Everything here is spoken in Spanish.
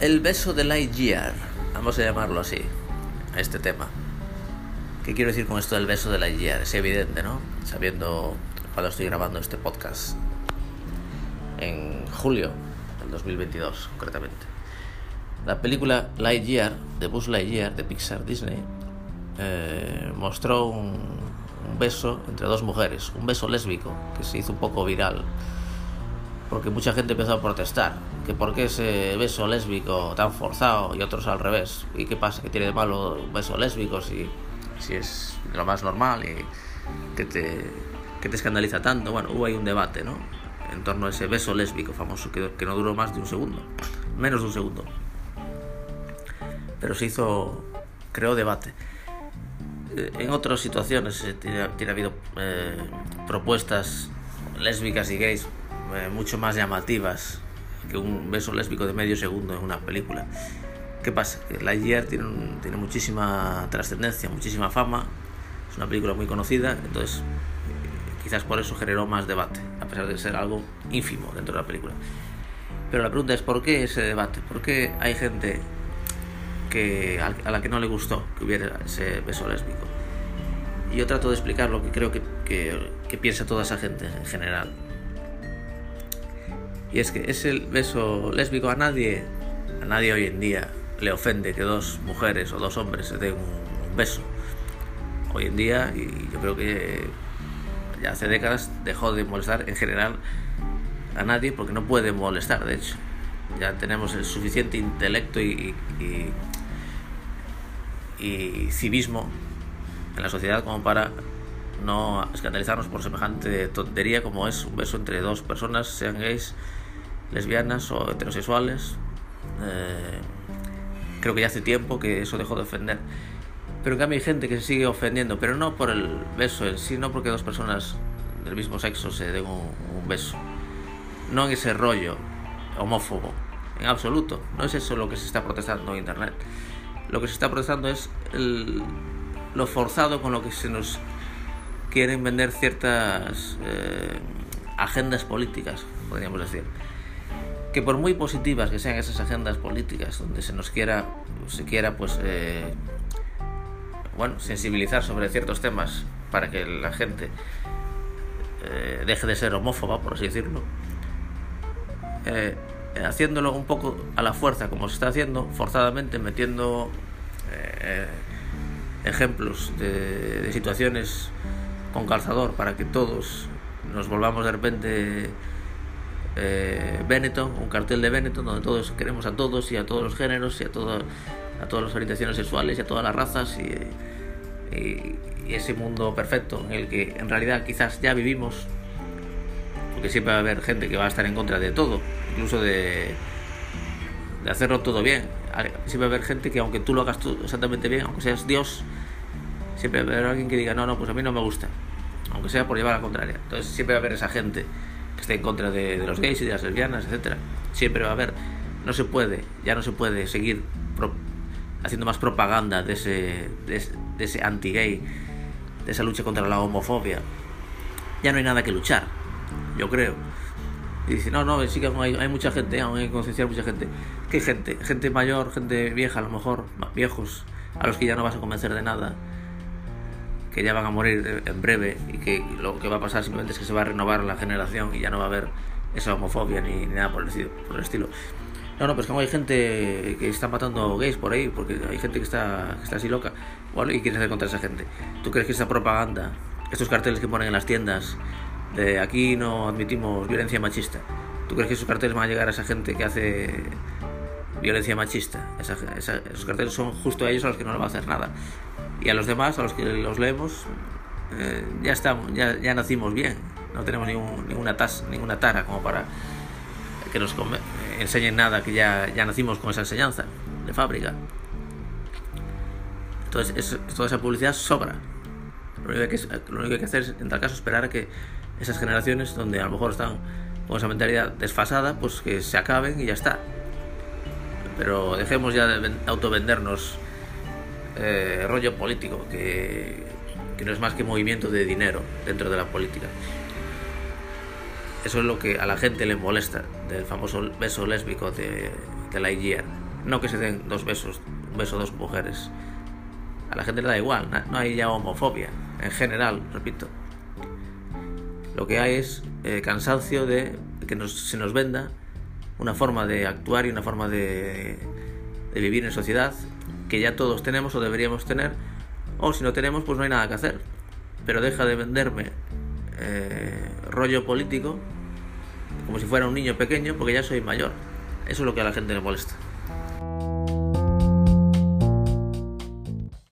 El beso de Lightyear, vamos a llamarlo así, a este tema. ¿Qué quiero decir con esto del beso de Lightyear? Es evidente, ¿no? Sabiendo cuando estoy grabando este podcast. En julio del 2022, concretamente. La película Lightyear, de Buzz Lightyear, de Pixar Disney, eh, mostró un, un beso entre dos mujeres, un beso lésbico que se hizo un poco viral porque mucha gente empezó a protestar, que por qué ese beso lésbico tan forzado y otros al revés, y qué pasa, que tiene de malo un beso lésbico si, si es lo más normal y que te, que te escandaliza tanto. Bueno, hubo ahí un debate, ¿no? En torno a ese beso lésbico famoso que, que no duró más de un segundo, menos de un segundo. Pero se hizo, creó debate. Eh, en otras situaciones eh, tiene, tiene habido eh, propuestas lésbicas y gays eh, mucho más llamativas que un beso lésbico de medio segundo en una película. ¿Qué pasa? Que Lightyear tiene, muchísima trascendencia, muchísima fama, es una película muy conocida, entonces eh, quizás por eso generó más debate, a pesar de ser algo ínfimo dentro de la película. Pero la pregunta es, ¿por qué ese debate? ¿Por qué hay gente que, a la que no le gustó que hubiera ese beso lésbico? Yo trato de explicar lo que creo que piensa toda esa gente en general. Y es que es el beso lésbico a nadie, a nadie hoy en día le ofende que dos mujeres o dos hombres se den un, beso. Hoy en día, y yo creo que ya hace décadas dejó de molestar en general a nadie porque no puede molestar, de hecho. Ya tenemos el suficiente intelecto y, y, y civismo en la sociedad como para no escandalizarnos por semejante tontería como es un beso entre dos personas, sean gays, lesbianas o heterosexuales. Eh, creo que ya hace tiempo que eso dejó de ofender. Pero en cambio hay gente que se sigue ofendiendo, pero no por el beso en sí, no porque dos personas del mismo sexo se den un, un beso. No en ese rollo homófobo, en absoluto. No es eso lo que se está protestando en Internet. Lo que se está protestando es el, lo forzado con lo que se nos quieren vender ciertas eh, agendas políticas, podríamos decir. Que por muy positivas que sean esas agendas políticas, donde se nos quiera, se quiera pues, eh, bueno, sensibilizar sobre ciertos temas para que la gente eh, deje de ser homófoba, por así decirlo, eh, haciéndolo un poco a la fuerza, como se está haciendo, forzadamente, metiendo ejemplos de, de situaciones con calzador para que todos nos volvamos de repente eh, Benetton, un cartel de Benetton donde todos queremos a todos y a todos los géneros y a, todo, a todas las orientaciones sexuales y a todas las razas y, y, y, ese mundo perfecto en el que en realidad quizás ya vivimos porque siempre va a haber gente que va a estar en contra de todo incluso de, de hacerlo todo bien siempre va a haber gente que aunque tú lo hagas exactamente bien aunque seas Dios siempre va a haber alguien que diga, no, no, pues a mí no me gusta, aunque sea por llevar la contraria. Entonces siempre va a haber esa gente que esté en contra de, de los gays y de las lesbianas, etc. Siempre va a haber, no se puede, ya no se puede seguir pro, haciendo más propaganda de ese, de, de ese anti-gay, de esa lucha contra la homofobia. Ya no hay nada que luchar, yo creo. Y dice, no, no, sí que hay, hay mucha gente, aún hay que concienciar mucha gente. ¿Qué gente? Gente mayor, gente vieja, a lo mejor, viejos, a los que ya no vas a convencer de nada que ya van a morir en breve y que lo que va a pasar simplemente es que se va a renovar la generación y ya no va a haber esa homofobia ni, ni nada por el, estilo. No, no, pues como hay gente que está matando gays por ahí, porque hay gente que está, que está así loca, y quieres hacer contra esa gente. ¿Tú crees que esa propaganda, estos carteles que ponen en las tiendas de aquí no admitimos violencia machista, ¿tú crees que esos carteles van a llegar a esa gente que hace violencia machista? Esos carteles son justo a ellos a los que no le va a hacer nada y a los demás, a los que los leemos, eh, ya estamos, ya, ya nacimos bien, no tenemos ningún, ninguna, tas, ninguna tara como para que nos enseñen nada, que ya, ya nacimos con esa enseñanza de fábrica. Entonces, es, toda esa publicidad sobra. Lo único, que lo único que hay que hacer es, en tal caso, esperar a que esas generaciones, donde a lo mejor están con esa mentalidad desfasada, pues que se acaben y ya está. Pero dejemos ya de autovendernos eh, rollo político, que, que, no es más que movimiento de dinero dentro de la política. Eso es lo que a la gente le molesta del famoso beso lésbico de, de Lightyear. No que se den dos besos, un beso a dos mujeres. A la gente le da igual, no hay ya homofobia, en general, repito. Lo que hay es eh, cansancio de que se nos venda una forma de actuar y una forma de, de vivir en sociedad que ya todos tenemos o deberíamos tener, o si no tenemos, pues no hay nada que hacer. Pero deja de venderme eh, rollo político como si fuera un niño pequeño porque ya soy mayor. Eso es lo que a la gente le molesta.